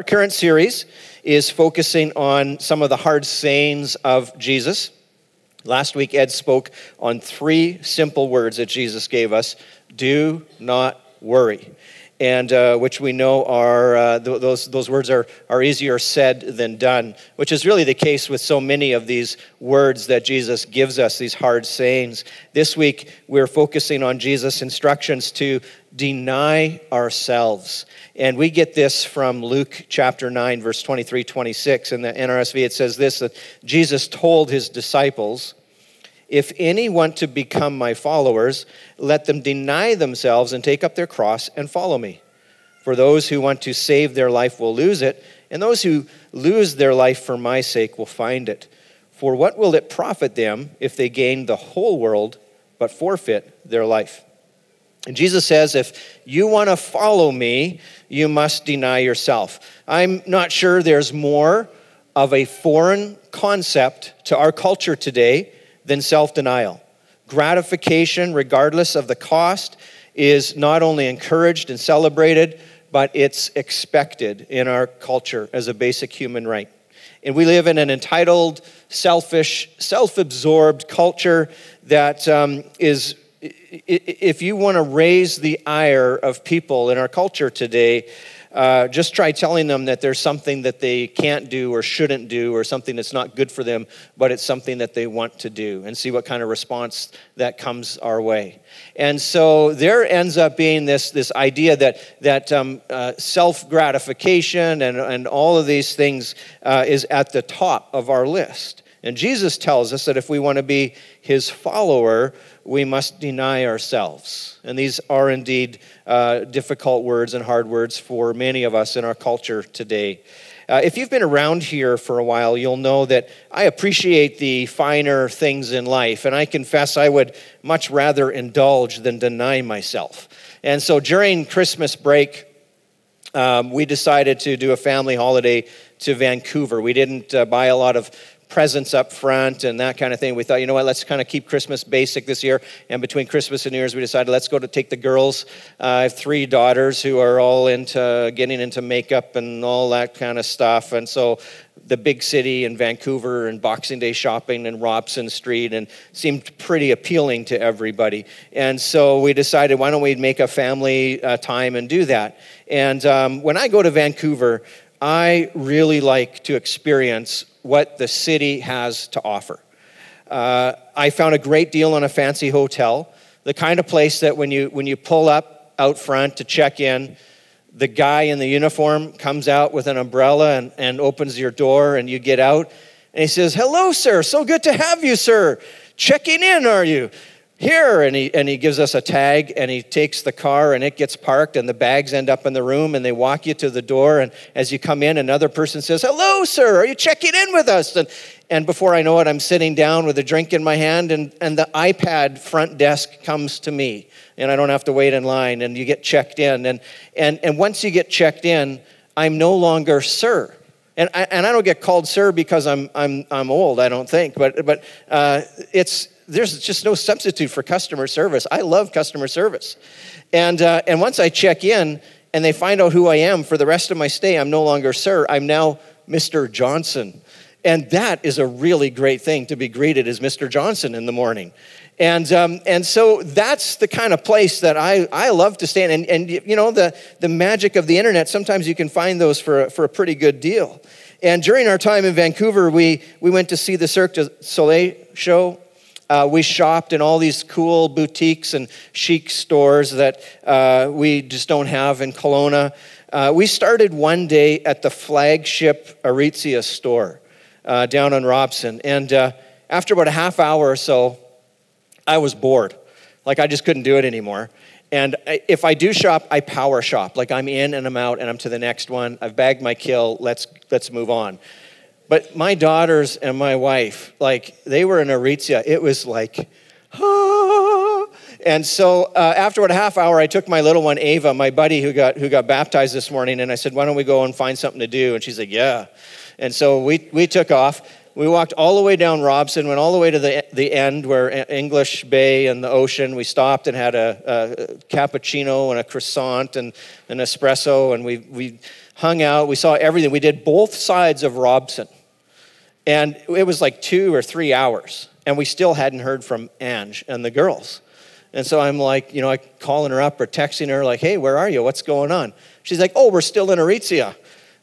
Our current series is focusing on some of the hard sayings of Jesus. Last week, Ed spoke on three simple words that Jesus gave us do not worry and uh, which we know are uh, th- those, those words are, are easier said than done, which is really the case with so many of these words that Jesus gives us, these hard sayings. This week, we're focusing on Jesus' instructions to deny ourselves. And we get this from Luke chapter 9, verse 23 26. In the NRSV, it says this that Jesus told his disciples, if any want to become my followers, let them deny themselves and take up their cross and follow me. For those who want to save their life will lose it, and those who lose their life for my sake will find it. For what will it profit them if they gain the whole world but forfeit their life? And Jesus says, if you want to follow me, you must deny yourself. I'm not sure there's more of a foreign concept to our culture today than self denial. Gratification, regardless of the cost, is not only encouraged and celebrated, but it's expected in our culture as a basic human right. And we live in an entitled, selfish, self absorbed culture that um, is, if you want to raise the ire of people in our culture today, uh, just try telling them that there's something that they can't do or shouldn't do or something that's not good for them, but it's something that they want to do and see what kind of response that comes our way. And so there ends up being this, this idea that, that um, uh, self gratification and, and all of these things uh, is at the top of our list. And Jesus tells us that if we want to be his follower, we must deny ourselves. And these are indeed uh, difficult words and hard words for many of us in our culture today. Uh, if you've been around here for a while, you'll know that I appreciate the finer things in life, and I confess I would much rather indulge than deny myself. And so during Christmas break, um, we decided to do a family holiday to Vancouver. We didn't uh, buy a lot of presents up front and that kind of thing. We thought, you know what, let's kind of keep Christmas basic this year. And between Christmas and New Year's, we decided let's go to take the girls. Uh, I have three daughters who are all into getting into makeup and all that kind of stuff. And so the big city in Vancouver and Boxing Day shopping and Robson Street and seemed pretty appealing to everybody. And so we decided, why don't we make a family uh, time and do that? And um, when I go to Vancouver, I really like to experience what the city has to offer. Uh, I found a great deal on a fancy hotel, the kind of place that when you, when you pull up out front to check in, the guy in the uniform comes out with an umbrella and, and opens your door, and you get out, and he says, Hello, sir, so good to have you, sir. Checking in, are you? Here and he, and he gives us a tag and he takes the car and it gets parked and the bags end up in the room and they walk you to the door and as you come in another person says hello sir are you checking in with us? And, and before i know it i'm sitting down with a drink in my hand and, and the ipad front desk comes to me and i don't have to wait in line and you get checked in and, and, and once you get checked in i'm no longer sir. And I, and I don't get called sir because I'm, I'm, I'm old, I don't think, but, but uh, it's, there's just no substitute for customer service. I love customer service. And, uh, and once I check in and they find out who I am for the rest of my stay, I'm no longer sir, I'm now Mr. Johnson. And that is a really great thing to be greeted as Mr. Johnson in the morning. And, um, and so that's the kind of place that I, I love to stand. And, and you know, the, the magic of the internet, sometimes you can find those for, for a pretty good deal. And during our time in Vancouver, we, we went to see the Cirque du Soleil show uh, we shopped in all these cool boutiques and chic stores that uh, we just don't have in Kelowna. Uh, we started one day at the flagship Aritzia store uh, down on Robson. And uh, after about a half hour or so, I was bored. Like, I just couldn't do it anymore. And if I do shop, I power shop. Like I'm in and I'm out and I'm to the next one. I've bagged my kill. Let's let's move on. But my daughters and my wife, like, they were in Aritzia. It was like, ah. And so uh, after a half hour, I took my little one, Ava, my buddy who got, who got baptized this morning, and I said, why don't we go and find something to do? And she's like, yeah. And so we, we took off. We walked all the way down Robson, went all the way to the, the end where English Bay and the ocean. We stopped and had a, a cappuccino and a croissant and an espresso, and we, we hung out. We saw everything. We did both sides of Robson. And it was like two or three hours. And we still hadn't heard from Ange and the girls. And so I'm like, you know, like calling her up or texting her, like, hey, where are you? What's going on? She's like, oh, we're still in Aritzia.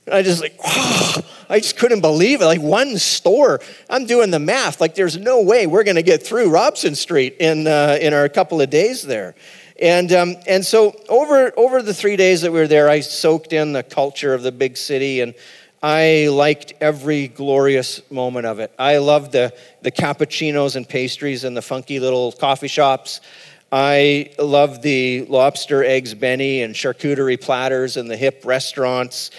And I just like, oh, I just couldn't believe it. Like one store, I'm doing the math. Like there's no way we're going to get through Robson Street in uh, in our couple of days there. And um, and so over over the three days that we were there, I soaked in the culture of the big city, and I liked every glorious moment of it. I loved the the cappuccinos and pastries and the funky little coffee shops. I loved the lobster eggs Benny and charcuterie platters and the hip restaurants.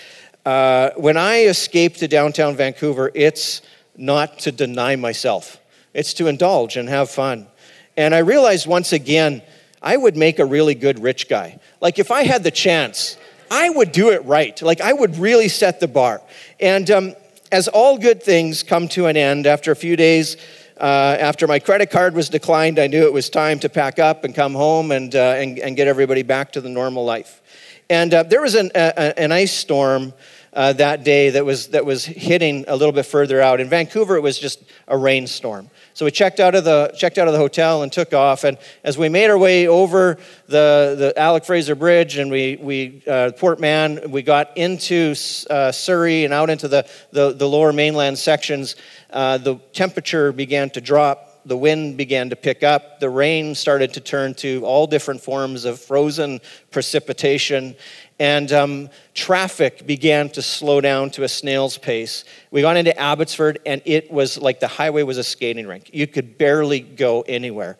Uh, when I escape to downtown Vancouver, it's not to deny myself, it's to indulge and have fun. And I realized once again, I would make a really good rich guy. Like, if I had the chance, I would do it right. Like, I would really set the bar. And um, as all good things come to an end after a few days, uh, after my credit card was declined, I knew it was time to pack up and come home and, uh, and, and, get everybody back to the normal life. And uh, there was an, a, an ice storm uh, that day that was, that was hitting a little bit further out. In Vancouver, it was just a rainstorm. So we checked out of the, checked out of the hotel and took off. And as we made our way over the, the Alex Fraser Bridge and we, we uh, Port Mann, we got into uh, Surrey and out into the, the, the lower mainland sections uh, the temperature began to drop, the wind began to pick up, the rain started to turn to all different forms of frozen precipitation, and um, traffic began to slow down to a snail's pace. We got into Abbotsford, and it was like the highway was a skating rink. You could barely go anywhere.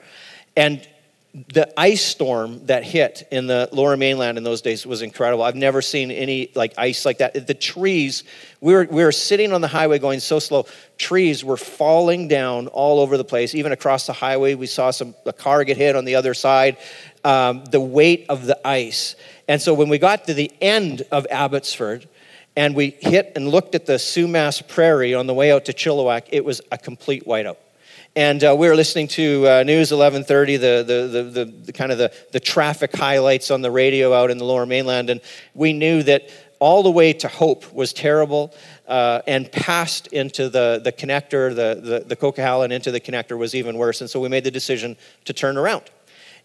And the ice storm that hit in the lower mainland in those days was incredible. I've never seen any like ice like that. The trees, we were, we were sitting on the highway going so slow. Trees were falling down all over the place. Even across the highway, we saw some a car get hit on the other side. Um, the weight of the ice. And so when we got to the end of Abbotsford, and we hit and looked at the Sumas Prairie on the way out to Chilliwack, it was a complete whiteout and uh, we were listening to uh, News 1130, the, the, the, the, kind of the, the traffic highlights on the radio out in the lower mainland, and we knew that all the way to Hope was terrible, uh, and passed into the, the connector, the, the, the Coquihalla into the connector was even worse. And so we made the decision to turn around.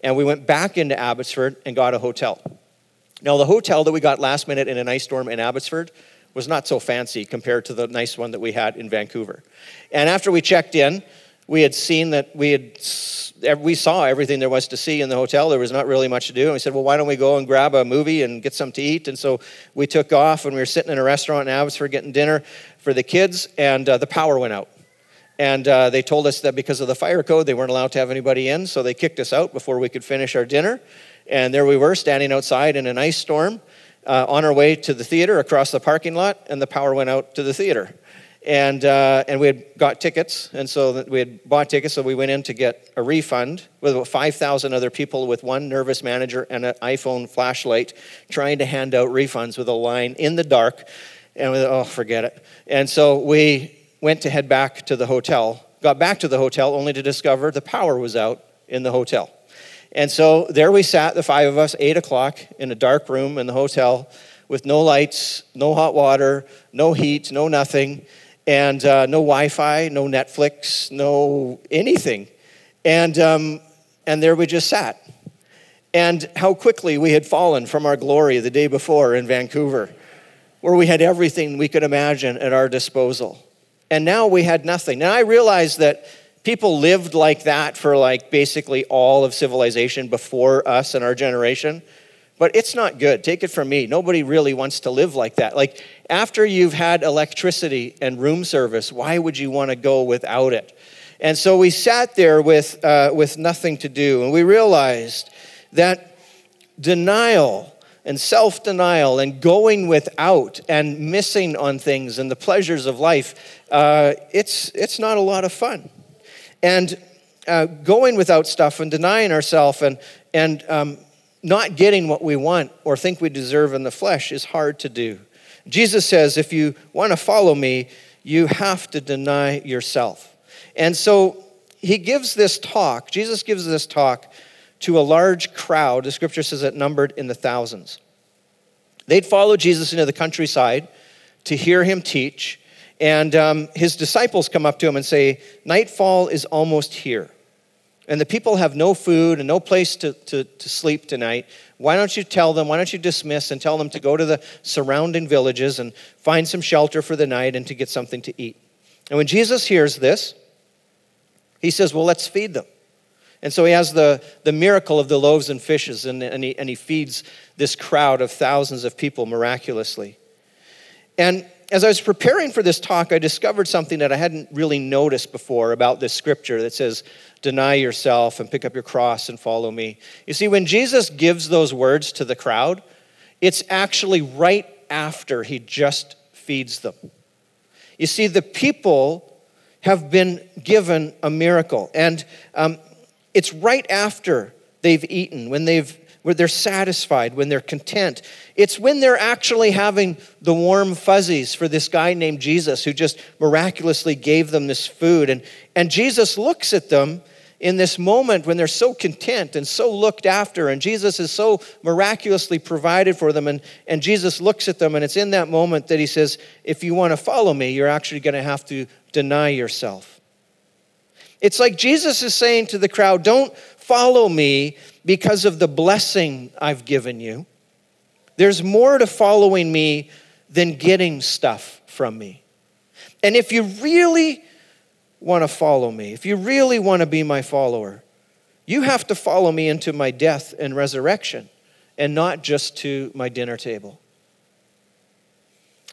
And we went back into Abbotsford and got a hotel. Now, the hotel that we got last minute in an ice storm in Abbotsford was not so fancy compared to the nice one that we had in Vancouver. And after we checked in, we had seen that we had we saw everything there was to see in the hotel. There was not really much to do. And we said well why don't we go and grab a movie and get something to eat? And so we took off and we were sitting in a restaurant in abbotsford getting dinner for the kids and uh, the power went out. And uh, they told us that because of the fire code they weren't allowed to have anybody in so they kicked us out before we could finish our dinner and there we were standing outside in an ice storm uh, on our way to the theater across the parking lot and the power went out to the theater and, uh, and we had got tickets, and so we had bought tickets, so we went in to get a refund with about 5,000 other people with one nervous manager and an iPhone flashlight trying to hand out refunds with a line in the dark. And we oh, forget it. And so we went to head back to the hotel, got back to the hotel only to discover the power was out in the hotel. And so there we sat, the five of us, 8 o'clock, in a dark room in the hotel with no lights, no hot water, no heat, no nothing and uh, no Wi-Fi, no Netflix, no anything, and um, and there we just sat, and how quickly we had fallen from our glory the day before in Vancouver, where we had everything we could imagine at our disposal, and now we had nothing. And I realized that people lived like that for like basically all of civilization before us and our generation. But it's not good. Take it from me. Nobody really wants to live like that. Like, after you've had electricity and room service, why would you want to go without it? And so we sat there with, uh, with nothing to do, and we realized that denial and self denial and going without and missing on things and the pleasures of life, uh, it's, it's not a lot of fun. And uh, going without stuff and denying ourselves and, and um, not getting what we want or think we deserve in the flesh is hard to do. Jesus says, if you want to follow me, you have to deny yourself. And so he gives this talk, Jesus gives this talk to a large crowd. The scripture says it numbered in the thousands. They'd follow Jesus into the countryside to hear him teach. And um, his disciples come up to him and say, Nightfall is almost here. And the people have no food and no place to, to, to sleep tonight. Why don't you tell them, why don't you dismiss and tell them to go to the surrounding villages and find some shelter for the night and to get something to eat? And when Jesus hears this, he says, Well, let's feed them. And so he has the, the miracle of the loaves and fishes, and, and, he, and he feeds this crowd of thousands of people miraculously. And as I was preparing for this talk, I discovered something that I hadn't really noticed before about this scripture that says, Deny yourself and pick up your cross and follow me. You see, when Jesus gives those words to the crowd, it's actually right after he just feeds them. You see, the people have been given a miracle. And um, it's right after they've eaten, when they've where they're satisfied, when they're content. It's when they're actually having the warm fuzzies for this guy named Jesus who just miraculously gave them this food. And, and Jesus looks at them in this moment when they're so content and so looked after, and Jesus is so miraculously provided for them. And, and Jesus looks at them, and it's in that moment that he says, If you want to follow me, you're actually going to have to deny yourself. It's like Jesus is saying to the crowd, Don't follow me because of the blessing I've given you. There's more to following me than getting stuff from me. And if you really want to follow me, if you really want to be my follower, you have to follow me into my death and resurrection and not just to my dinner table.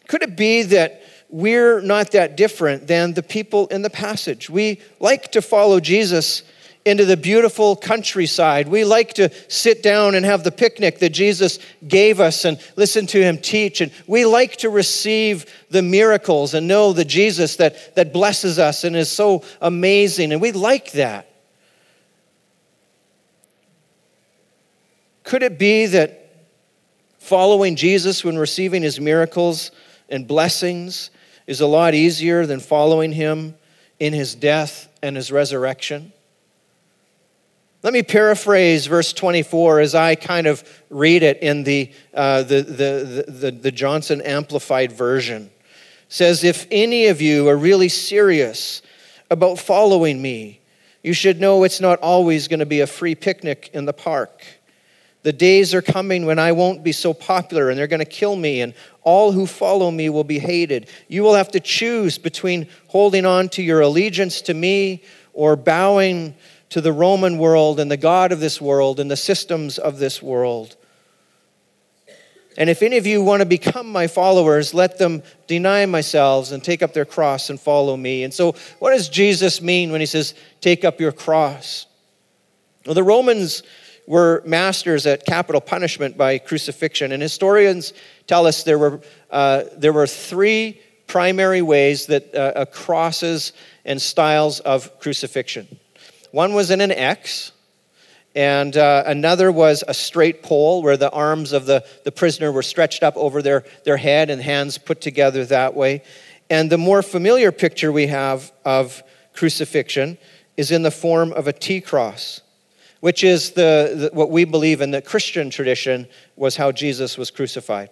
Could it be that we're not that different than the people in the passage. We like to follow Jesus into the beautiful countryside. We like to sit down and have the picnic that Jesus gave us and listen to him teach. And we like to receive the miracles and know the Jesus that, that blesses us and is so amazing. And we like that. Could it be that following Jesus when receiving his miracles and blessings is a lot easier than following him in his death and his resurrection. Let me paraphrase verse 24 as I kind of read it in the, uh, the, the, the, the Johnson Amplified Version. It says, If any of you are really serious about following me, you should know it's not always going to be a free picnic in the park. The days are coming when I won't be so popular and they're going to kill me, and all who follow me will be hated. You will have to choose between holding on to your allegiance to me or bowing to the Roman world and the God of this world and the systems of this world. And if any of you want to become my followers, let them deny themselves and take up their cross and follow me. And so, what does Jesus mean when he says, take up your cross? Well, the Romans were masters at capital punishment by crucifixion. And historians tell us there were, uh, there were three primary ways that uh, uh, crosses and styles of crucifixion. One was in an X, and uh, another was a straight pole where the arms of the, the prisoner were stretched up over their, their head and hands put together that way. And the more familiar picture we have of crucifixion is in the form of a T cross which is the, the, what we believe in the Christian tradition was how Jesus was crucified.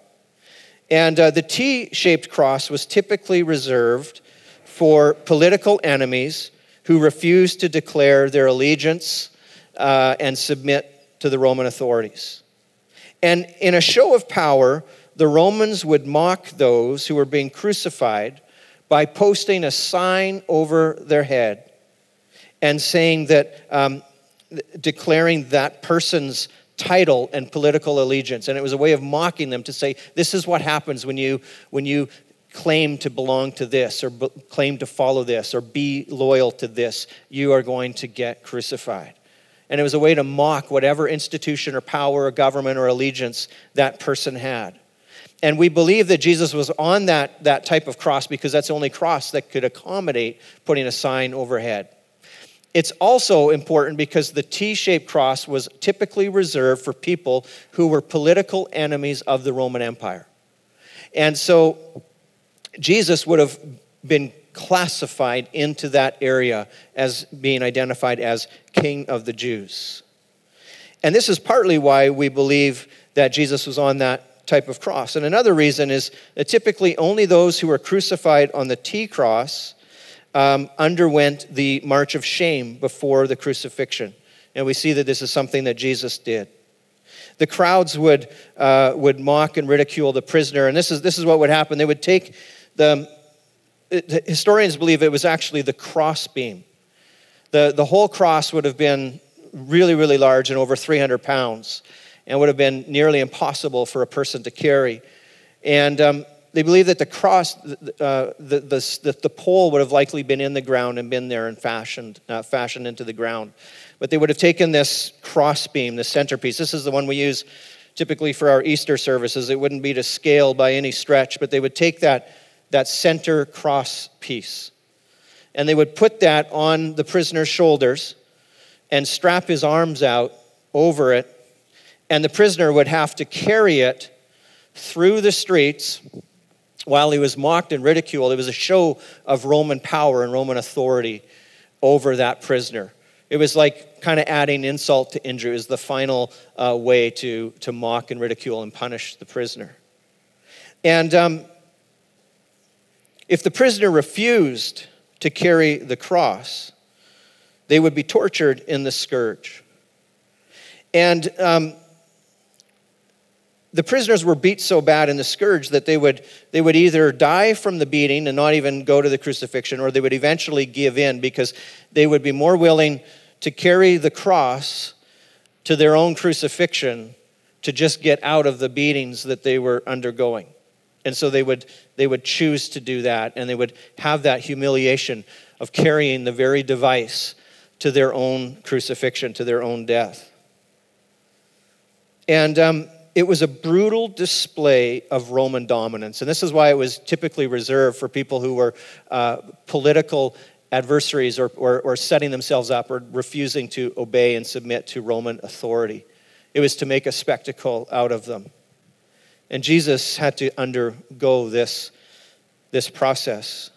And uh, the T shaped cross was typically reserved for political enemies who refused to declare their allegiance uh, and submit to the Roman authorities. And in a show of power, the Romans would mock those who were being crucified by posting a sign over their head and saying that um, declaring that person's title and political allegiance and it was a way of mocking them to say this is what happens when you when you claim to belong to this or claim to follow this or be loyal to this you are going to get crucified. And it was a way to mock whatever institution or power or government or allegiance that person had. And we believe that jesus was on that, that type of cross because that's the only cross that could accommodate putting a sign overhead. It's also important because the T shaped cross was typically reserved for people who were political enemies of the Roman Empire. And so Jesus would have been classified into that area as being identified as King of the Jews. And this is partly why we believe that Jesus was on that type of cross. And another reason is that typically only those who were crucified on the T cross um, underwent the march of shame before the crucifixion. And we see that this is something that Jesus did. The crowds would, uh, would mock and ridicule the prisoner, and this is, this is what would happen. They would take the, historians believe it was actually the crossbeam. The, the whole cross would have been really, really large and over 300 pounds and would have been nearly impossible for a person to carry. And um, they believe that the cross, uh, the, the, the, pole would have likely been in the ground and been there and fashioned, uh, fashioned into the ground. But they would have taken this crossbeam, the centerpiece. This is the one we use typically for our Easter services. It wouldn't be to scale by any stretch, but they would take that, that center cross piece and they would put that on the prisoner's shoulders and strap his arms out over it. And the prisoner would have to carry it through the streets while he was mocked and ridiculed. It was a show of Roman power and Roman authority over that prisoner. It was like kind of adding insult to injury. Was the final uh, way to, to mock and ridicule and punish the prisoner. And um, if the prisoner refused to carry the cross, they would be tortured in the scourge. And um, the prisoners were beat so bad in the scourge that they would, they would either die from the beating and not even go to the crucifixion, or they would eventually give in because they would be more willing to carry the cross to their own crucifixion to just get out of the beatings that they were undergoing. And so they would, they would choose to do that, and they would have that humiliation of carrying the very device to their own crucifixion, to their own death. And um, it was a brutal display of Roman dominance. And this is why it was typically reserved for people who were uh, political adversaries or, or, or setting themselves up or refusing to obey and submit to Roman authority. It was to make a spectacle out of them. And Jesus had to undergo this, this process.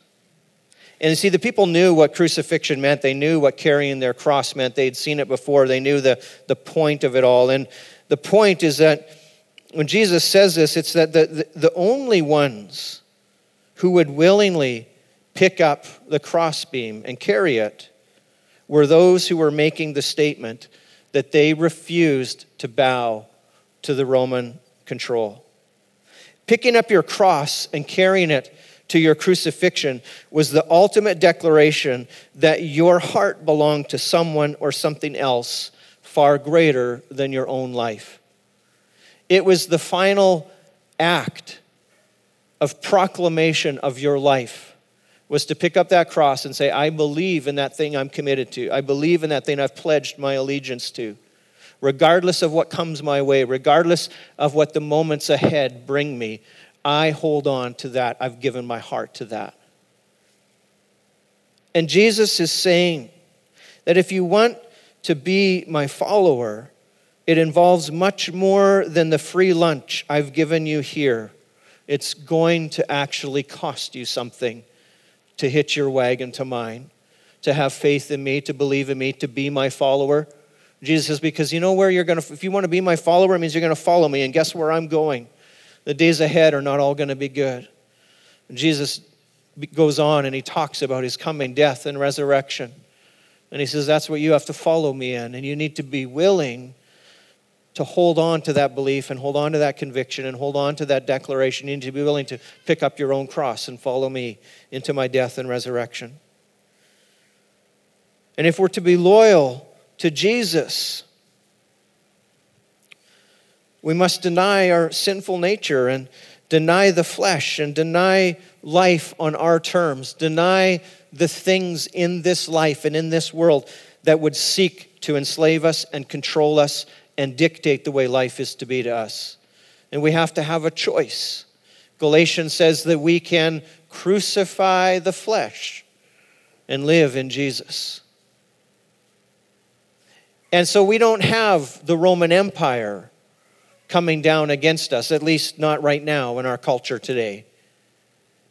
And you see, the people knew what crucifixion meant. They knew what carrying their cross meant. They'd seen it before. They knew the, the point of it all. And the point is that when Jesus says this, it's that the, the, the only ones who would willingly pick up the crossbeam and carry it were those who were making the statement that they refused to bow to the Roman control. Picking up your cross and carrying it to your crucifixion was the ultimate declaration that your heart belonged to someone or something else far greater than your own life. It was the final act of proclamation of your life was to pick up that cross and say, I believe in that thing I'm committed to. I believe in that thing I've pledged my allegiance to regardless of what comes my way, regardless of what the moments ahead bring me, I hold on to that. I've given my heart to that. And Jesus is saying that if you want to be my follower, it involves much more than the free lunch I've given you here. It's going to actually cost you something to hitch your wagon to mine, to have faith in me, to believe in me, to be my follower. Jesus says, because you know where you're going to, if you want to be my follower, it means you're going to follow me. And guess where I'm going? The days ahead are not all going to be good. And Jesus goes on and he talks about his coming death and resurrection. And he says, that's what you have to follow me in. And you need to be willing to hold on to that belief and hold on to that conviction and hold on to that declaration. You need to be willing to pick up your own cross and follow me into my death and resurrection. And if we're to be loyal, to Jesus. We must deny our sinful nature and deny the flesh and deny life on our terms, deny the things in this life and in this world that would seek to enslave us and control us and dictate the way life is to be to us. And we have to have a choice. Galatians says that we can crucify the flesh and live in Jesus. And so we don't have the Roman Empire coming down against us, at least not right now in our culture today.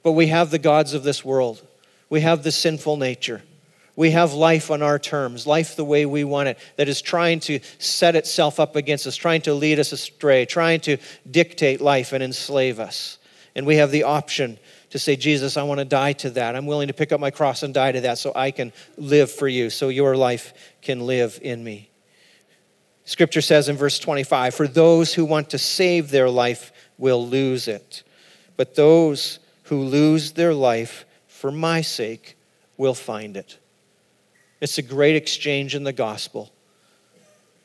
But we have the gods of this world, we have the sinful nature. we have life on our terms, life the way we want it, that is trying to set itself up against us, trying to lead us astray, trying to dictate life and enslave us. And we have the option to say, Jesus, I want to die to that. I'm willing to pick up my cross and die to that so I can live for you, so your life can live in me. Scripture says in verse 25, For those who want to save their life will lose it, but those who lose their life for my sake will find it. It's a great exchange in the gospel.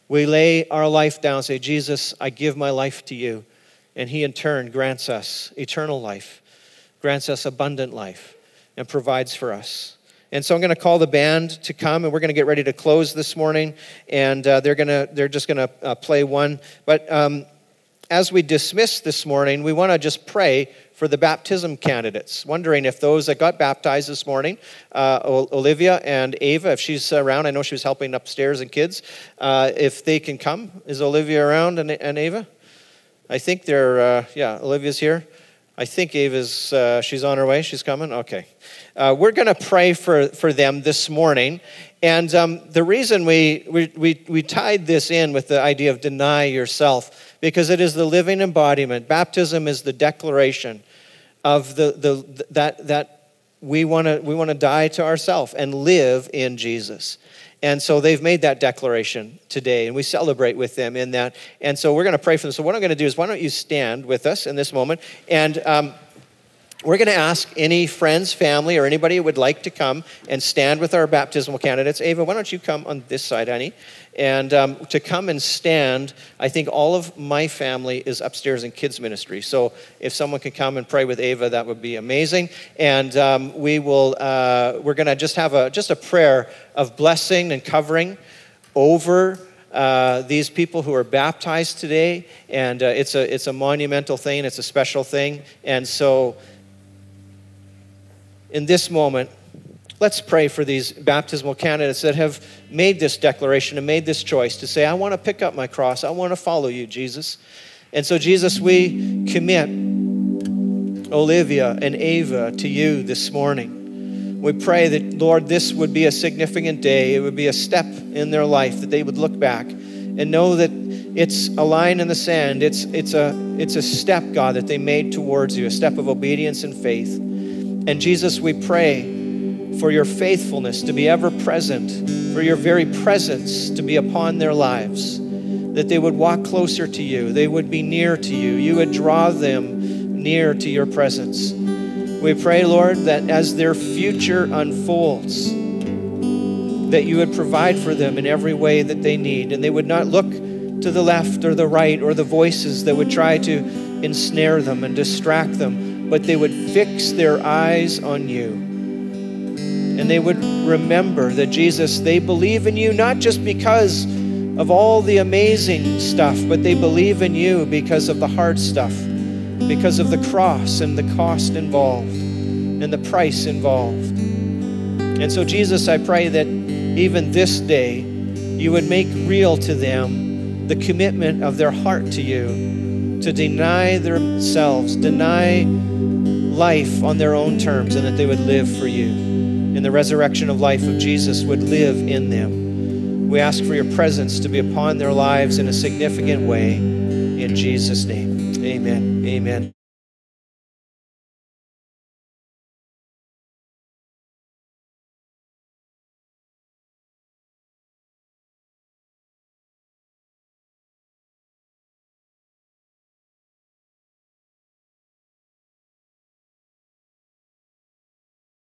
We lay our life down, say, Jesus, I give my life to you. And he in turn grants us eternal life grants us abundant life, and provides for us. And so I'm going to call the band to come, and we're going to get ready to close this morning. And uh, they're going to they're just going to uh, play one. But um, as we dismiss this morning, we want to just pray for the baptism candidates. Wondering if those that got baptized this morning, uh, Olivia and Ava, if she's around, I know she was helping upstairs and kids, uh, if they can come. Is Olivia around and, and Ava? I think they're, uh, yeah, Olivia's here. I think Ava's, uh, she's on her way. She's coming? Okay. Uh, we're going to pray for, for them this morning. And um, the reason we, we, we, we tied this in with the idea of deny yourself, because it is the living embodiment. Baptism is the declaration of the, the, that, that we want to we wanna die to ourselves and live in Jesus. And so they've made that declaration today, and we celebrate with them in that. And so we're going to pray for them. So, what I'm going to do is, why don't you stand with us in this moment? And um, we're going to ask any friends, family, or anybody who would like to come and stand with our baptismal candidates. Ava, why don't you come on this side, honey? And um, to come and stand, I think all of my family is upstairs in kids' ministry. So if someone could come and pray with Ava, that would be amazing. And um, we will, uh, we're going to just have a, just a prayer of blessing and covering over uh, these people who are baptized today. And uh, it's, a, it's a monumental thing, it's a special thing. And so in this moment, let's pray for these baptismal candidates that have made this declaration and made this choice to say, I want to pick up my cross. I want to follow you, Jesus. And so, Jesus, we commit Olivia and Ava to you this morning. We pray that, Lord, this would be a significant day. It would be a step in their life that they would look back and know that it's a line in the sand. It's, it's, a, it's a step, God, that they made towards you, a step of obedience and faith. And Jesus, we pray for your faithfulness to be ever present, for your very presence to be upon their lives, that they would walk closer to you, they would be near to you, you would draw them near to your presence. We pray, Lord, that as their future unfolds, that you would provide for them in every way that they need, and they would not look to the left or the right or the voices that would try to ensnare them and distract them, but they would fix their eyes on you and they would remember that Jesus, they believe in you not just because of all the amazing stuff, but they believe in you because of the hard stuff, because of the cross and the cost involved and the price involved. And so, Jesus, I pray that even this day, you would make real to them the commitment of their heart to you, to deny themselves, deny life on their own terms, and that they would live for you and the resurrection of life of Jesus would live in them. We ask for your presence to be upon their lives in a significant way. In Jesus' name, amen. Amen.